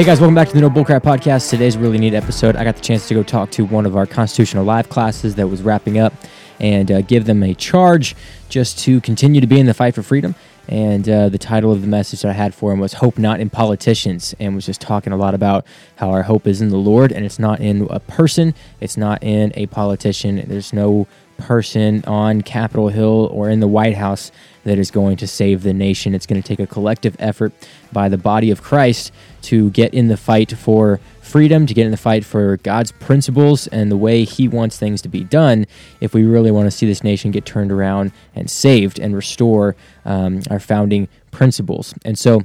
Hey guys, welcome back to the No Bullcrap Podcast. Today's really neat episode. I got the chance to go talk to one of our Constitution Alive classes that was wrapping up and uh, give them a charge just to continue to be in the fight for freedom. And uh, the title of the message that I had for him was Hope Not in Politicians, and was just talking a lot about how our hope is in the Lord and it's not in a person, it's not in a politician. There's no person on Capitol Hill or in the White House that is going to save the nation. It's going to take a collective effort by the body of Christ to get in the fight for freedom, to get in the fight for God's principles and the way He wants things to be done if we really want to see this nation get turned around and saved and restore um, our founding principles. And so,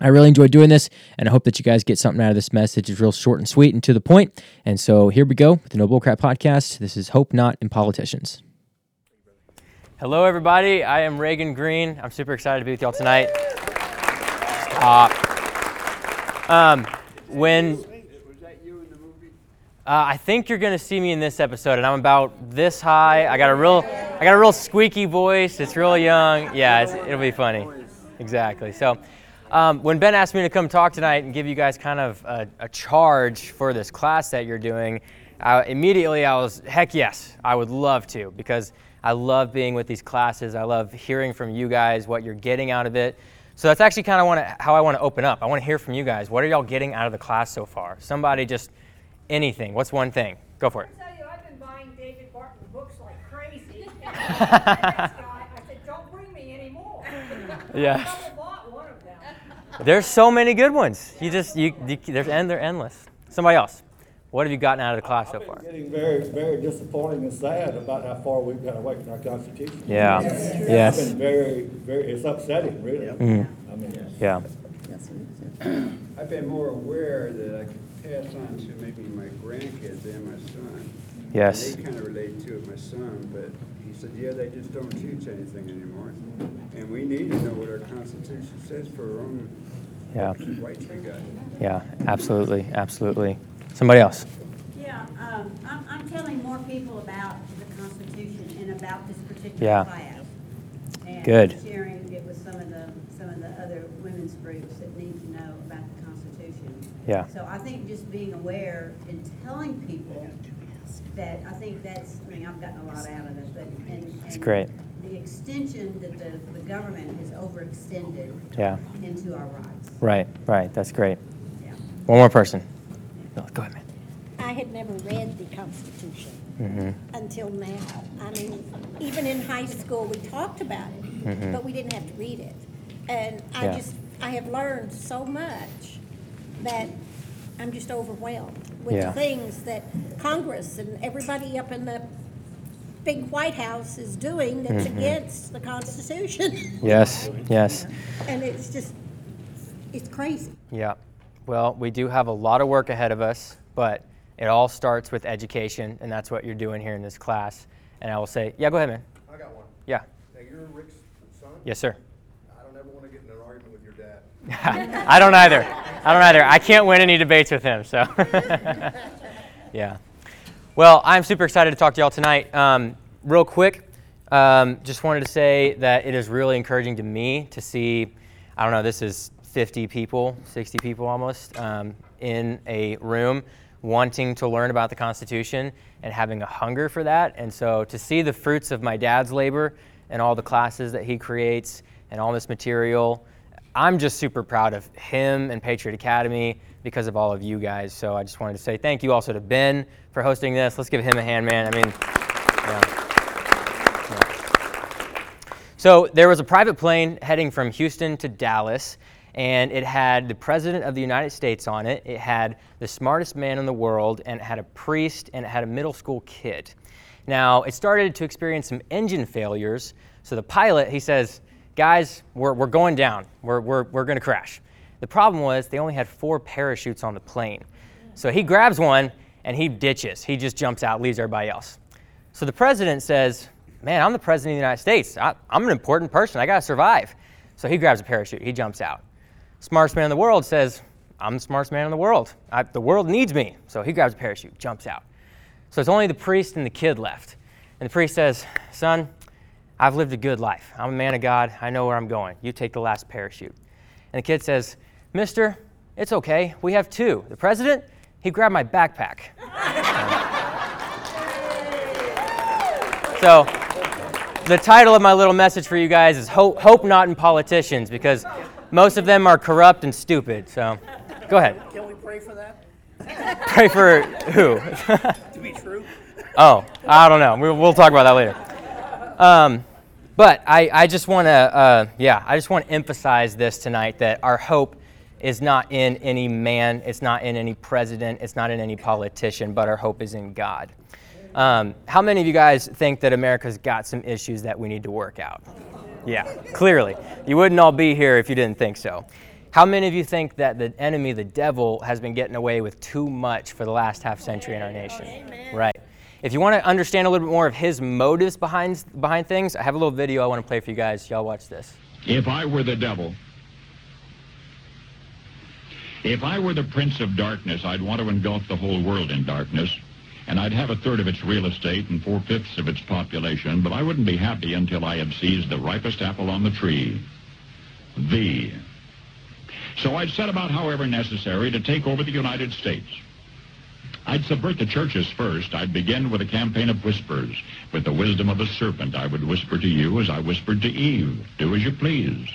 I really enjoy doing this, and I hope that you guys get something out of this message. It's real short and sweet and to the point. And so here we go with the No Bullcrap Podcast. This is Hope Not in Politicians. Hello, everybody. I am Reagan Green. I'm super excited to be with y'all tonight. Uh, um, when uh, I think you're gonna see me in this episode, and I'm about this high. I got a real, I got a real squeaky voice. It's real young. Yeah, it'll be funny. Exactly. So, um, when Ben asked me to come talk tonight and give you guys kind of a, a charge for this class that you're doing, uh, immediately I was, heck yes, I would love to because I love being with these classes. I love hearing from you guys what you're getting out of it. So that's actually kind of how I want to open up. I want to hear from you guys. What are y'all getting out of the class so far? Somebody just anything. What's one thing? Go for it. I tell you, I've been buying David Barton books like crazy. I said, don't bring me anymore. Yeah. I bought one of them. There's so many good ones. You just you, you there's and they're endless. Somebody else. What have you gotten out of the class so far? Getting very, very disappointing and sad about how far we've got away from our Constitution. Yeah. It's Yes. been very, very, it's upsetting, really. Mhm. I mean, Yeah. I've been more aware that I could pass on to maybe my grandkids and my son. Yes. And they kind of relate to it, my son, but he said, yeah, they just don't teach anything anymore. And we need to know what our Constitution says for our own Yeah. rights we got. Yeah. Absolutely. Absolutely. Somebody else. Yeah, um, I'm, I'm telling more people about the Constitution and about this particular Yeah. class. And Good. Sharing it with some of the, some of the other women's groups that need to know about the Constitution. Yeah. So I think just being aware and telling people that, I think that's, I mean, I've gotten a lot out of it, but, and. It's and great. The extension that the, the government has overextended Yeah. into our rights, Right. Right. That's great. yeah. One more person. No, go ahead, man. I had never read the Constitution Mm-hmm. until now. I mean, even in high school, we talked about it, but we didn't have to read it. And I Yeah. just, I have learned so much that I'm just overwhelmed with Yeah. the things that Congress and everybody up in the big White House is doing that's against the Constitution. Yes. Yes. And it's just, it's crazy. Yeah. Well, we do have a lot of work ahead of us, but it all starts with education, and that's what you're doing here in this class. And I will say, yeah, go ahead, man. I got one. Yeah. Now, you're Rick's son? Yes, sir. I don't ever want to get in an argument with your dad. I don't either. I don't either. I can't win any debates with him, so. yeah. Well, I'm super excited to talk to y'all tonight. Um, real quick, um, just wanted to say that it is really encouraging to me to see, I don't know, this is 50 people, 60 people almost, um, in a room wanting to learn about the Constitution and having a hunger for that. And so to see the fruits of my dad's labor and all the classes that he creates and all this material, I'm just super proud of him and Patriot Academy because of all of you guys. So I just wanted to say thank you also to Ben for hosting this. Let's give him a hand, man. I mean, yeah. So there was a private plane heading from Houston to Dallas, and it had the President of the United States on it. It had the smartest man in the world, and it had a priest, and it had a middle school kid. Now, it started to experience some engine failures. So the pilot, he says, guys, we're, we're going down. We're, we're, we're going to crash. The problem was they only had four parachutes on the plane. So he grabs one and he ditches. He just jumps out, leaves everybody else. So the president says, Man, I'm the president of the United States. I, I'm an important person. I got to survive. So he grabs a parachute. He jumps out. Smartest man in the world says, I'm the smartest man in the world. I, the world needs me. So he grabs a parachute, jumps out. So it's only the priest and the kid left. And the priest says, Son, I've lived a good life. I'm a man of God. I know where I'm going. You take the last parachute. And the kid says, Mister, It's okay. We have two. The president, he grabbed my backpack. so, the title of my little message for you guys is Hope, Hope Not in Politicians because most of them are corrupt and stupid. So, go ahead. Can we pray for that Pray for who? to be true? Oh, I don't know. We'll, we'll talk about that later. Um, but I, I just want to, uh, yeah, I just want to emphasize this tonight that our hope is not in any man, it's not in any president, it's not in any politician, but our hope is in God. Um, how many of you guys think that America's got some issues that we need to work out? Yeah, clearly. You wouldn't all be here if you didn't think so. How many of you think that the enemy, the devil, has been getting away with too much for the last half century in our nation? Right. If you want to understand a little bit more of his motives behind behind things, I have a little video I want to play for you guys. Y'all watch this. If I were the devil, if I were the prince of darkness, I'd want to engulf the whole world in darkness, and I'd have a third of its real estate and four-fifths of its population, but I wouldn't be happy until I had seized the ripest apple on the tree, thee. So I'd set about, however necessary, to take over the United States. I'd subvert the churches first. I'd begin with a campaign of whispers. With the wisdom of a serpent, I would whisper to you as I whispered to Eve, do as you please.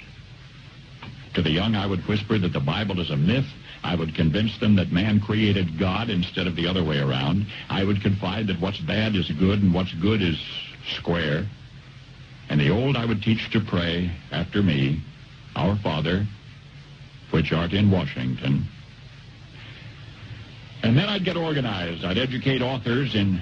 To the young, I would whisper that the Bible is a myth. I would convince them that man created God instead of the other way around. I would confide that what's bad is good and what's good is square. And the old I would teach to pray after me, Our Father, which art in Washington. And then I'd get organized. I'd educate authors in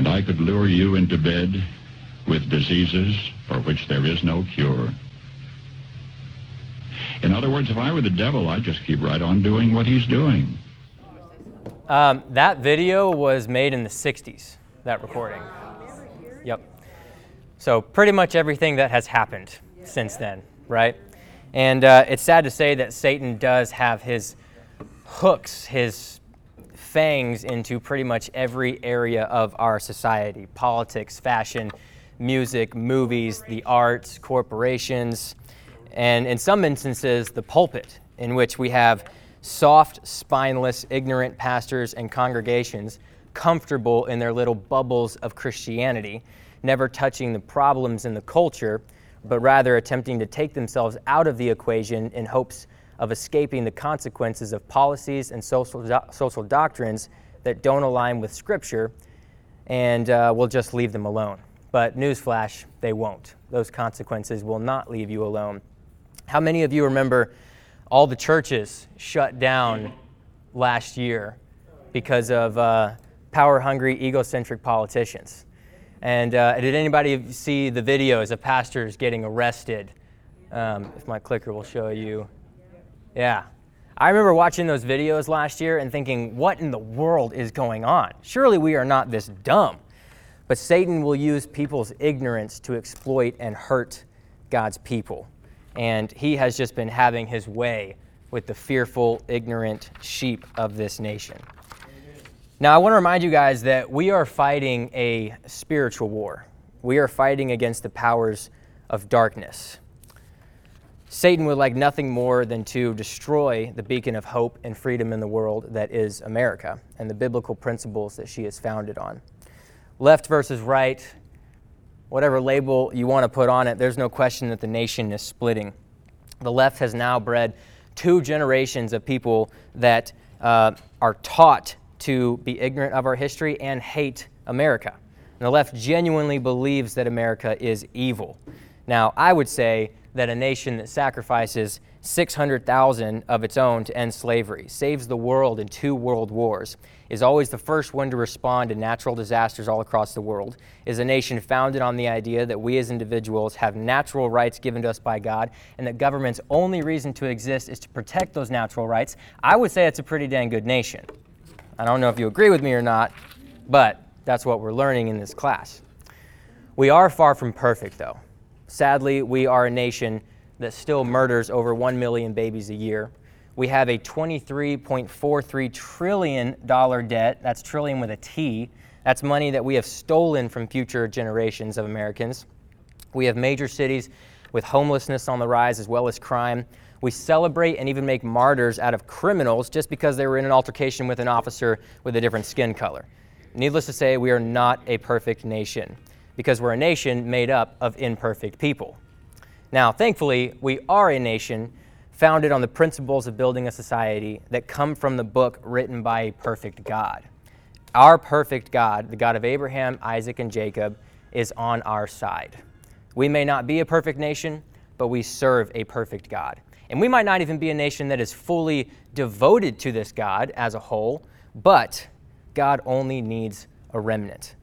and I could lure you into bed with diseases for which there is no cure. In other words, if I were the devil, I'd just keep right on doing what he's doing. Um, that video was made in the 60s, that recording. Yep. So, pretty much everything that has happened since then, right? And uh, it's sad to say that Satan does have his hooks, his fangs into pretty much every area of our society. Politics, fashion, music, movies, the arts, corporations, and in some instances, the pulpit, in which we have soft, spineless, ignorant pastors and congregations comfortable in their little bubbles of Christianity, never touching the problems in the culture, but rather attempting to take themselves out of the equation in hopes of escaping the consequences of policies and social, do- social doctrines that don't align with Scripture, and uh, will just leave them alone. But newsflash, they won't. Those consequences will not leave you alone. How many of you remember all the churches shut down last year because of uh, power hungry, egocentric politicians. And uh, did anybody see the videos of pastors getting arrested? Um, if my clicker will show you. Yeah. I remember watching those videos last year and thinking, what in the world is going on? Surely we are not this dumb. But Satan will use people's ignorance to exploit and hurt God's people. And he has just been having his way with the fearful, ignorant sheep of this nation. Now, I want to remind you guys that we are fighting a spiritual war. We are fighting against the powers of darkness. Satan would like nothing more than to destroy the beacon of hope and freedom in the world that is America and the biblical principles that she is founded on. Left versus right, whatever label you want to put on it, there's no question that the nation is splitting. The left has now bred two generations of people that uh, are taught to be ignorant of our history and hate America. And the left genuinely believes that America is evil. Now, I would say that a nation that sacrifices 600,000 of its own to end slavery, saves the world in two world wars, is always the first one to respond to natural disasters all across the world, is a nation founded on the idea that we as individuals have natural rights given to us by God, and that government's only reason to exist is to protect those natural rights, I would say it's a pretty dang good nation. I don't know if you agree with me or not, but that's what we're learning in this class. We are far from perfect, though. Sadly, we are a nation that still murders over 1 million babies a year. We have a $23.43 trillion debt. That's trillion with a T. That's money that we have stolen from future generations of Americans. We have major cities with homelessness on the rise as well as crime. We celebrate and even make martyrs out of criminals just because they were in an altercation with an officer with a different skin color. Needless to say, we are not a perfect nation because we're a nation made up of imperfect people. Now, thankfully, we are a nation founded on the principles of building a society that come from the book written by a perfect God. Our perfect God, the God of Abraham, Isaac, and Jacob, is on our side. We may not be a perfect nation, but we serve a perfect God. And we might not even be a nation that is fully devoted to this God as a whole, but God only needs a remnant.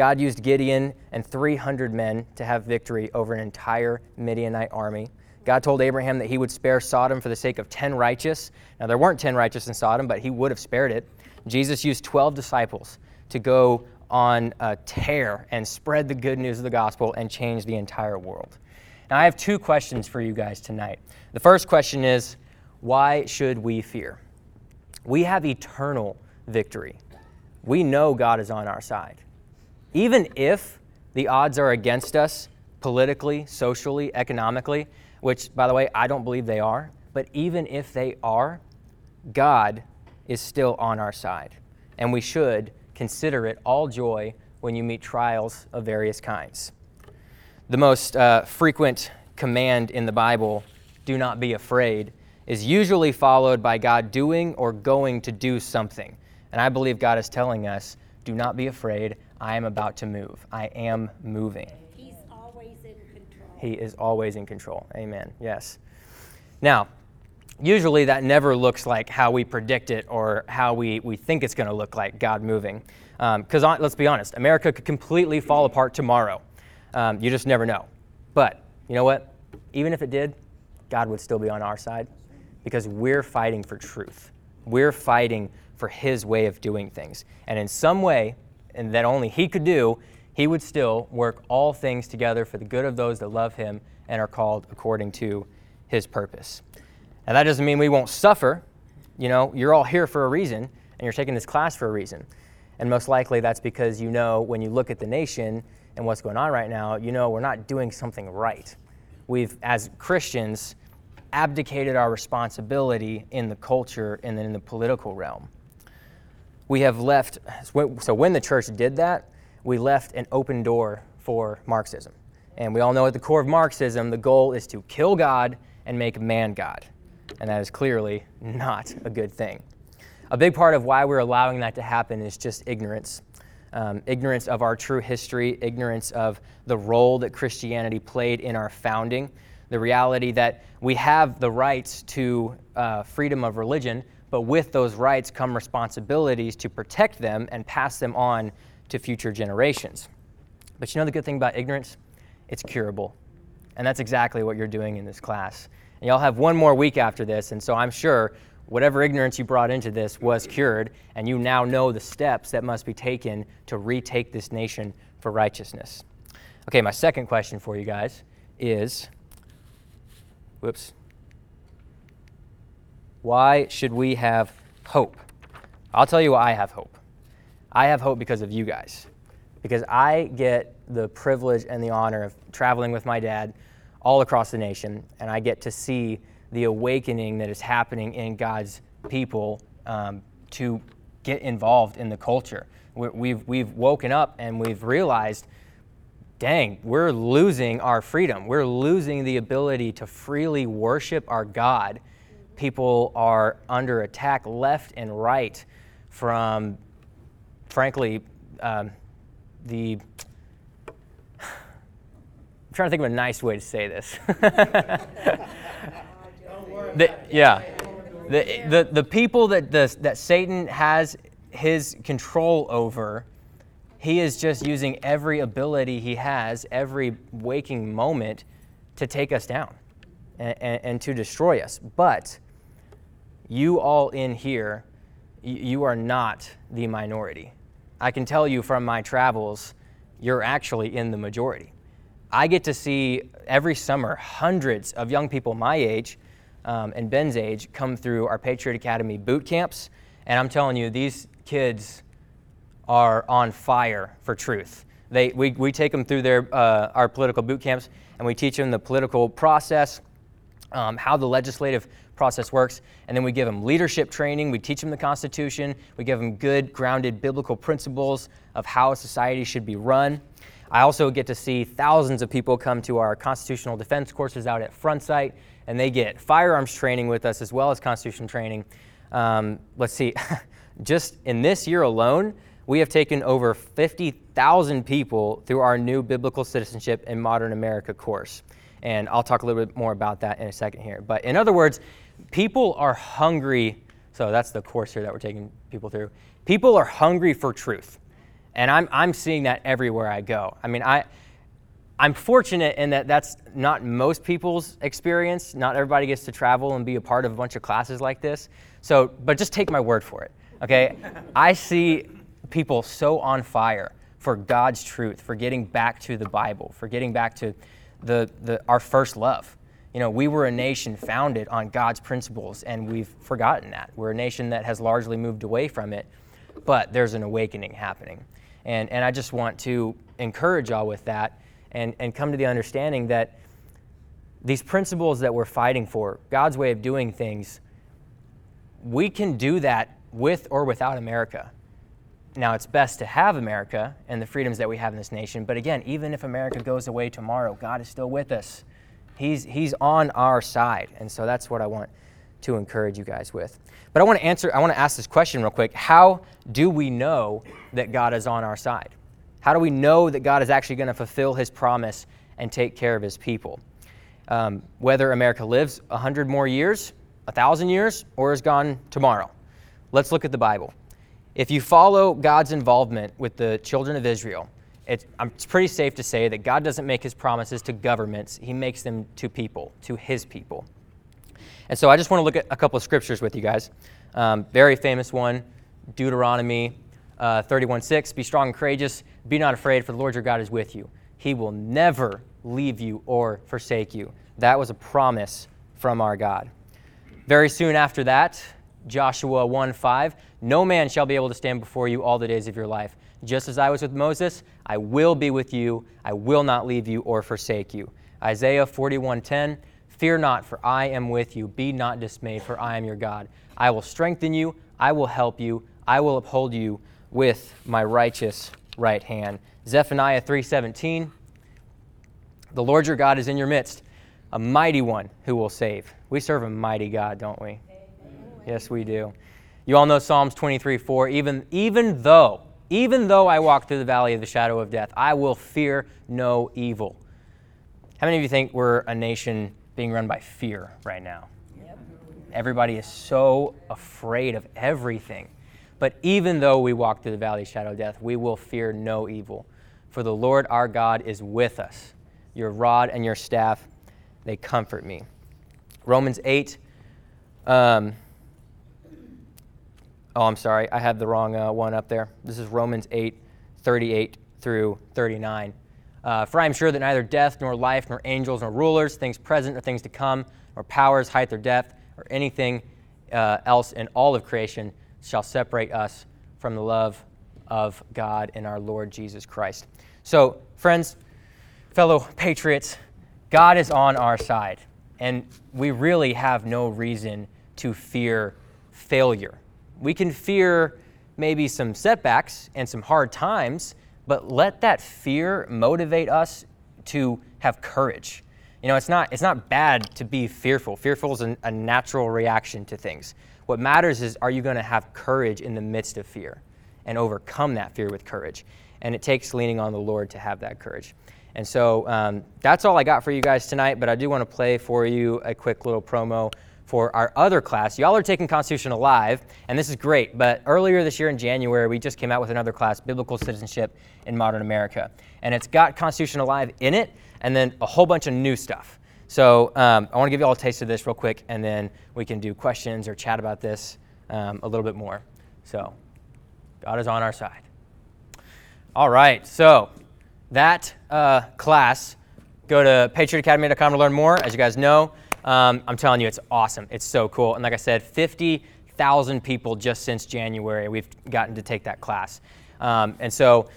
God used Gideon and 300 men to have victory over an entire Midianite army. God told Abraham that he would spare Sodom for the sake of 10 righteous. Now, there weren't 10 righteous in Sodom, but he would have spared it. Jesus used 12 disciples to go on a tear and spread the good news of the gospel and change the entire world. Now, I have two questions for you guys tonight. The first question is why should we fear? We have eternal victory. We know God is on our side. Even if the odds are against us politically, socially, economically, which, by the way, I don't believe they are, but even if they are, God is still on our side. And we should consider it all joy when you meet trials of various kinds. The most uh, frequent command in the Bible, do not be afraid, is usually followed by God doing or going to do something. And I believe God is telling us, do not be afraid. I am about to move. I am moving. He's always in control. He is always in control. Amen. Yes. Now, usually that never looks like how we predict it or how we, we think it's going to look like God moving. Because um, let's be honest, America could completely fall apart tomorrow. Um, you just never know. But you know what? Even if it did, God would still be on our side because we're fighting for truth. We're fighting for His way of doing things. And in some way, and that only He could do, He would still work all things together for the good of those that love Him and are called according to His purpose. Now, that doesn't mean we won't suffer. You know, you're all here for a reason, and you're taking this class for a reason. And most likely that's because you know when you look at the nation and what's going on right now, you know we're not doing something right. We've, as Christians, abdicated our responsibility in the culture and then in the political realm we have left, so when the church did that, we left an open door for Marxism. And we all know at the core of Marxism, the goal is to kill God and make man God. And that is clearly not a good thing. A big part of why we're allowing that to happen is just ignorance. Um, ignorance of our true history, ignorance of the role that Christianity played in our founding, the reality that we have the rights to uh, freedom of religion, but with those rights come responsibilities to protect them and pass them on to future generations. But you know the good thing about ignorance? It's curable. And that's exactly what you're doing in this class. And y'all have one more week after this, and so I'm sure whatever ignorance you brought into this was cured, and you now know the steps that must be taken to retake this nation for righteousness. Okay, my second question for you guys is whoops. Why should we have hope? I'll tell you why I have hope. I have hope because of you guys. Because I get the privilege and the honor of traveling with my dad all across the nation, and I get to see the awakening that is happening in God's people um, to get involved in the culture. we we've, we've woken up and we've realized dang, we're losing our freedom. We're losing the ability to freely worship our God. People are under attack left and right from, frankly, um, the. I'm trying to think of a nice way to say this. the, yeah. The, the, the people that, the, that Satan has his control over he is just using every ability he has, every waking moment, to take us down and, and, and to destroy us. But you all in here, you are not the minority. I can tell you from my travels, you're actually in the majority. I get to see every summer hundreds of young people my age um, and Ben's age come through our Patriot Academy boot camps. And I'm telling you, these kids are on fire for truth. They, we, we take them through their, uh, our political boot camps and we teach them the political process, um, how the legislative process works, and then we give them leadership training. We teach them the Constitution. We give them good, grounded biblical principles of how a society should be run. I also get to see thousands of people come to our constitutional defense courses out at Front Sight, and they get firearms training with us as well as constitution training. Um, let's see, just in this year alone, we have taken over 50,000 people through our new Biblical Citizenship in Modern America course. And I'll talk a little bit more about that in a second here. But in other words, people are hungry. So that's the course here that we're taking people through. People are hungry for truth. And I'm, I'm seeing that everywhere I go. I mean, I, I'm fortunate in that that's not most people's experience. Not everybody gets to travel and be a part of a bunch of classes like this. So, but just take my word for it. Okay? I see people so on fire for God's truth, for getting back to the Bible, for getting back to the, the, our first love. You know, we were a nation founded on God's principles, and we've forgotten that. We're a nation that has largely moved away from it, but there's an awakening happening. And, and I just want to encourage y'all with that and, and come to the understanding that these principles that we're fighting for, God's way of doing things, we can do that with or without America. Now, it's best to have America and the freedoms that we have in this nation, but again, even if America goes away tomorrow, God is still with us. He's, he's on our side. And so that's what I want to encourage you guys with. But I want to answer, I want to ask this question real quick. How do we know that God is on our side? How do we know that God is actually going to fulfill his promise and take care of his people? Um, whether America lives 100 more years, 1,000 years, or is gone tomorrow. Let's look at the Bible. If you follow God's involvement with the children of Israel, it's, it's pretty safe to say that God doesn't make his promises to governments, he makes them to people, to his people. And so I just want to look at a couple of scriptures with you guys. Um, very famous one, Deuteronomy uh, 31 6. Be strong and courageous. Be not afraid, for the Lord your God is with you. He will never leave you or forsake you. That was a promise from our God. Very soon after that, Joshua 1 5. No man shall be able to stand before you all the days of your life. Just as I was with Moses, I will be with you. I will not leave you or forsake you. Isaiah 41:10 Fear not, for I am with you. Be not dismayed, for I am your God. I will strengthen you. I will help you. I will uphold you with my righteous right hand. Zephaniah 3:17 The Lord your God is in your midst, a mighty one who will save. We serve a mighty God, don't we? Yes, we do. You all know Psalms 23 4. Even, even though, even though I walk through the valley of the shadow of death, I will fear no evil. How many of you think we're a nation being run by fear right now? Yep. Everybody is so afraid of everything. But even though we walk through the valley of shadow of death, we will fear no evil. For the Lord our God is with us. Your rod and your staff, they comfort me. Romans 8. Um, oh, I'm sorry. I have the wrong uh, one up there. This is Romans 8, 38 through 39. Uh, For I am sure that neither death, nor life, nor angels, nor rulers, things present or things to come, nor powers, height or depth, or anything uh, else in all of creation shall separate us from the love of God and our Lord Jesus Christ. So, friends, fellow patriots, God is on our side, and we really have no reason to fear failure. We can fear maybe some setbacks and some hard times, but let that fear motivate us to have courage. You know, it's not, it's not bad to be fearful. Fearful is a, a natural reaction to things. What matters is are you going to have courage in the midst of fear and overcome that fear with courage? And it takes leaning on the Lord to have that courage. And so um, that's all I got for you guys tonight, but I do want to play for you a quick little promo for our other class. Y'all are taking Constitution Alive, and this is great, but earlier this year in January, we just came out with another class, Biblical Citizenship in Modern America. And it's got Constitution Alive in it, and then a whole bunch of new stuff. So um, I want to give you all a taste of this real quick, and then we can do questions or chat about this um, a little bit more. So God is on our side. All right, so that uh, class, go to patriotacademy.com to learn more. As you guys know, um, I'm telling you, it's awesome. It's so cool. And like I said, 50,000 people just since January we've gotten to take that class. Um, and so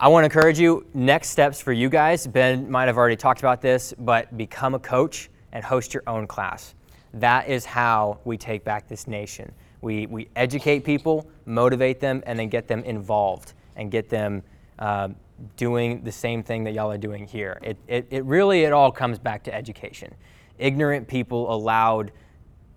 I want to encourage you, next steps for you guys. Ben might have already talked about this, but become a coach and host your own class. That is how we take back this nation. We, we educate people, motivate them, and then get them involved and get them uh, doing the same thing that y'all are doing here. It, it, it really, it all comes back to education. Ignorant people allowed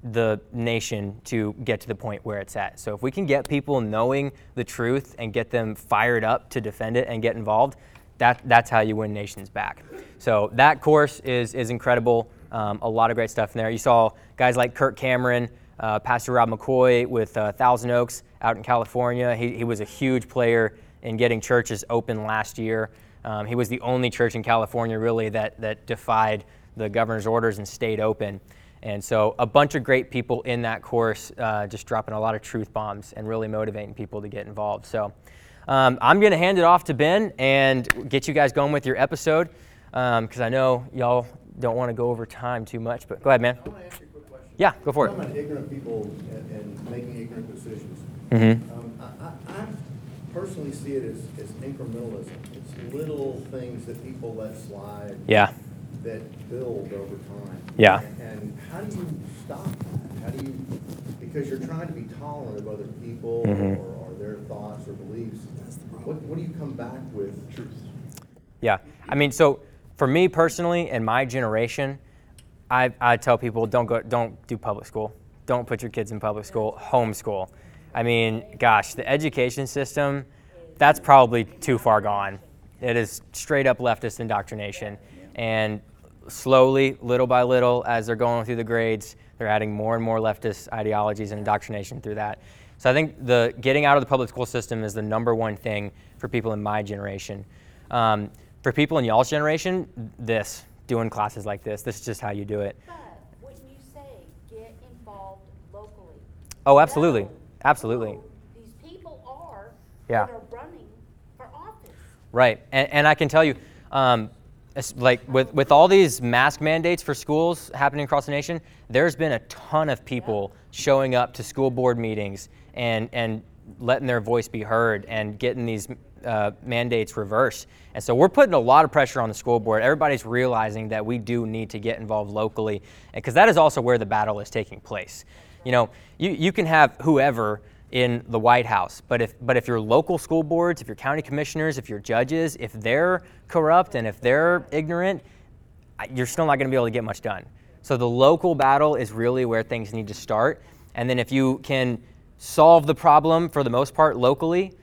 the nation to get to the point where it's at. So if we can get people knowing the truth and get them fired up to defend it and get involved, that, that's how you win nations back. So that course is, is incredible. Um, a lot of great stuff in there. You saw guys like Kirk Cameron, uh, Pastor Rob McCoy with uh, Thousand Oaks out in California. He, he was a huge player in getting churches open last year. Um, he was the only church in California really that, that defied the governor's orders and stayed open. And so, a bunch of great people in that course, uh, just dropping a lot of truth bombs and really motivating people to get involved. So, um, I'm going to hand it off to Ben and get you guys going with your episode because um, I know y'all don't want to go over time too much. But go ahead, man. I want to ask you a quick question. Yeah, go for it. About ignorant people and, and making ignorant decisions. Mm-hmm. Um, I, I, I personally see it as, as incrementalism. It's little things that people let slide. Yeah. That build over time. Yeah. And, and how do you stop that? How do you, because you're trying to be tolerant of other people Mhm. or, or their thoughts or beliefs. What, what do you come back with? Truth. Yeah. I mean, so for me personally, in my generation, I, I tell people don't go, don't do public school. Don't put your kids in public school. Homeschool. I mean, gosh, the education system, that's probably too far gone. It is straight up leftist indoctrination. And slowly, little by little, as they're going through the grades, they're adding more and more leftist ideologies and indoctrination through that. So I think the getting out of the public school system is the number one thing for people in my generation. Um, for people in y'all's generation, this, doing classes like this, this is just how you do it. But when you say get involved locally, Oh, absolutely. Absolutely. These people are Yeah. that are running for office. Right, and, and I can tell you, um, like with, with all these mask mandates for schools happening across the nation, there's been a ton of people showing up to school board meetings and, and letting their voice be heard and getting these uh, mandates reversed. And so we're putting a lot of pressure on the school board. Everybody's realizing that we do need to get involved locally, because that is also where the battle is taking place. You know, you, you can have whoever in the White House. But if, but if your local school boards, if your county commissioners, if your judges, if they're corrupt and if they're ignorant, you're still not going to be able to get much done. So the local battle is really where things need to start. And then if you can solve the problem for the most part locally,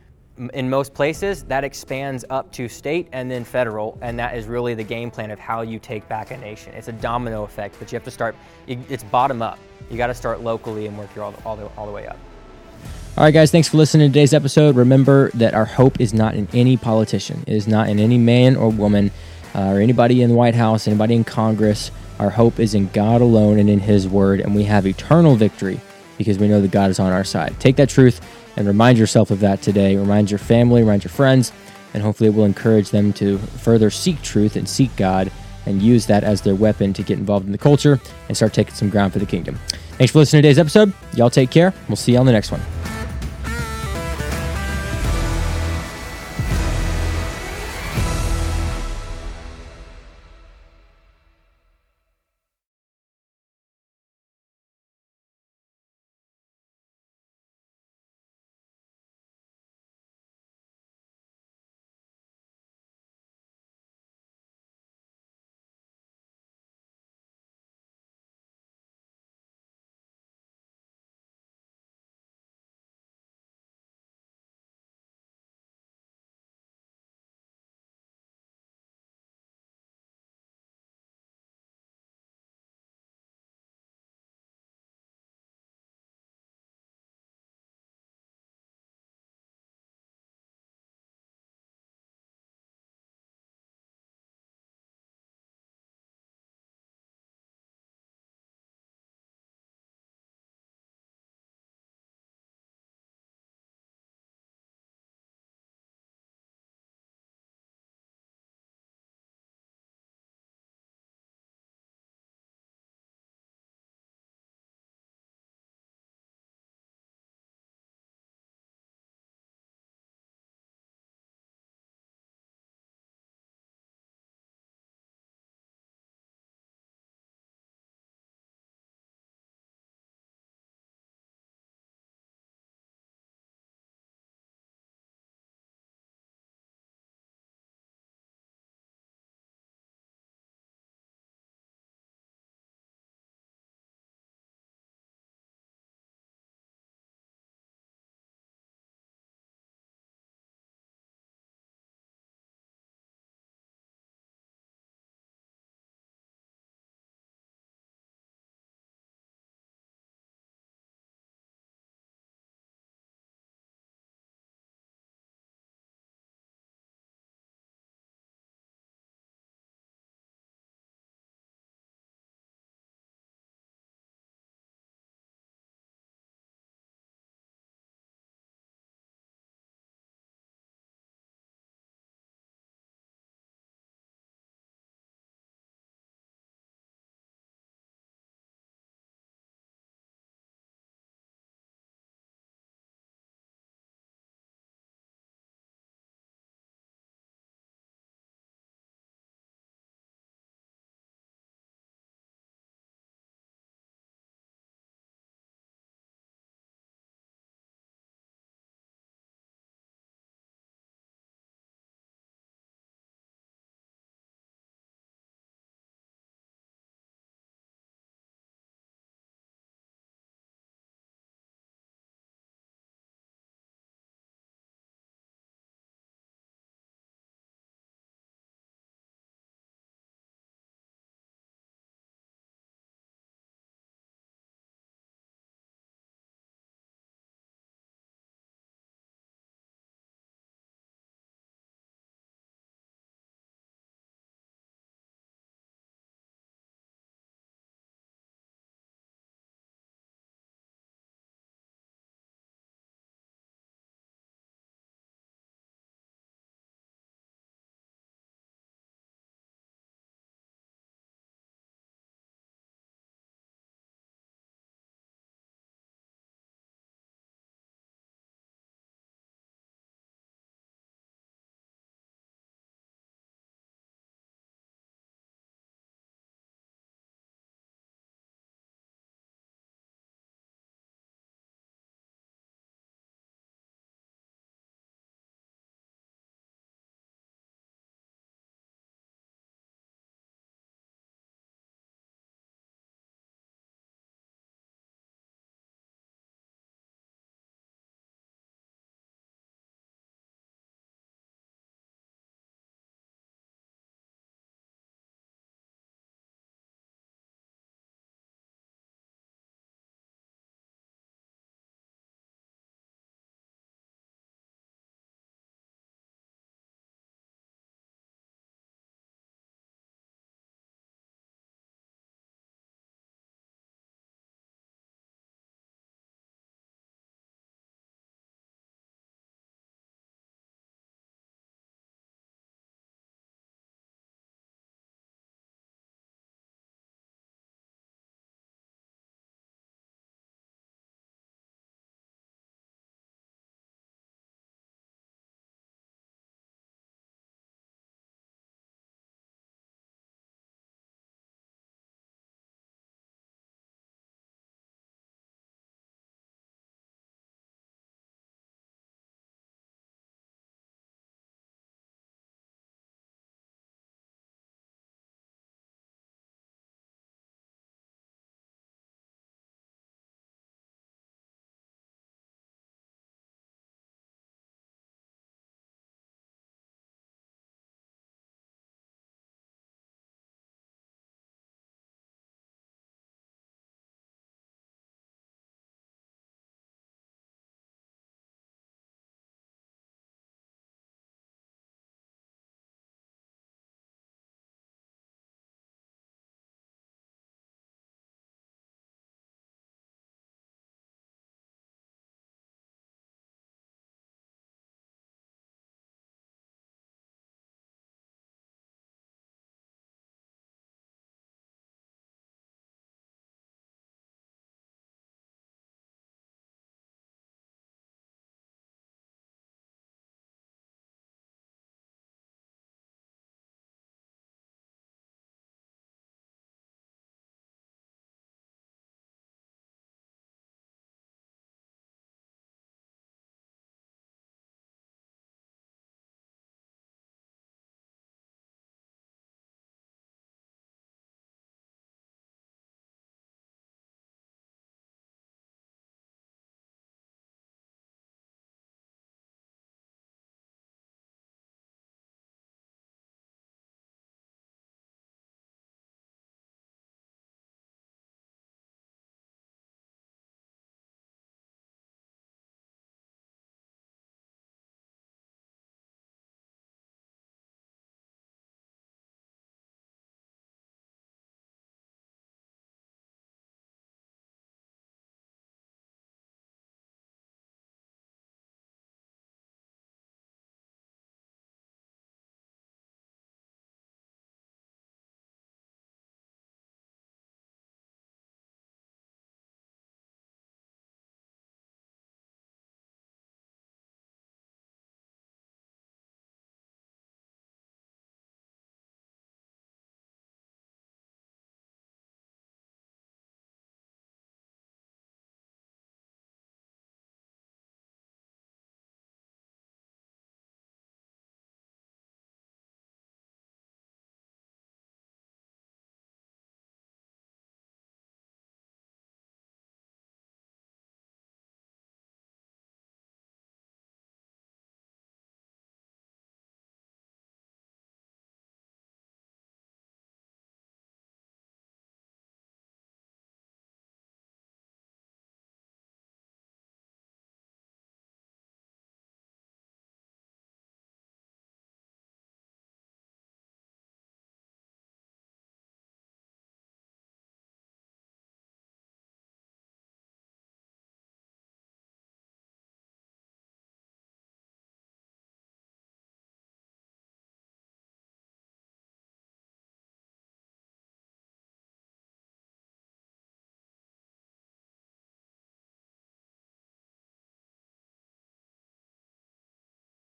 in most places, that expands up to state and then federal, and that is really the game plan of how you take back a nation. It's a domino effect, but you have to start, it's bottom up. You got to start locally and work your all, all, the, all the way up. All right, guys, thanks for listening to today's episode. Remember that our hope is not in any politician, it is not in any man or woman uh, or anybody in the White House, anybody in Congress. Our hope is in God alone and in His Word, and we have eternal victory because we know that God is on our side. Take that truth and remind yourself of that today. Remind your family, remind your friends, and hopefully it will encourage them to further seek truth and seek God and use that as their weapon to get involved in the culture and start taking some ground for the kingdom. Thanks for listening to today's episode. Y'all take care. We'll see you on the next one.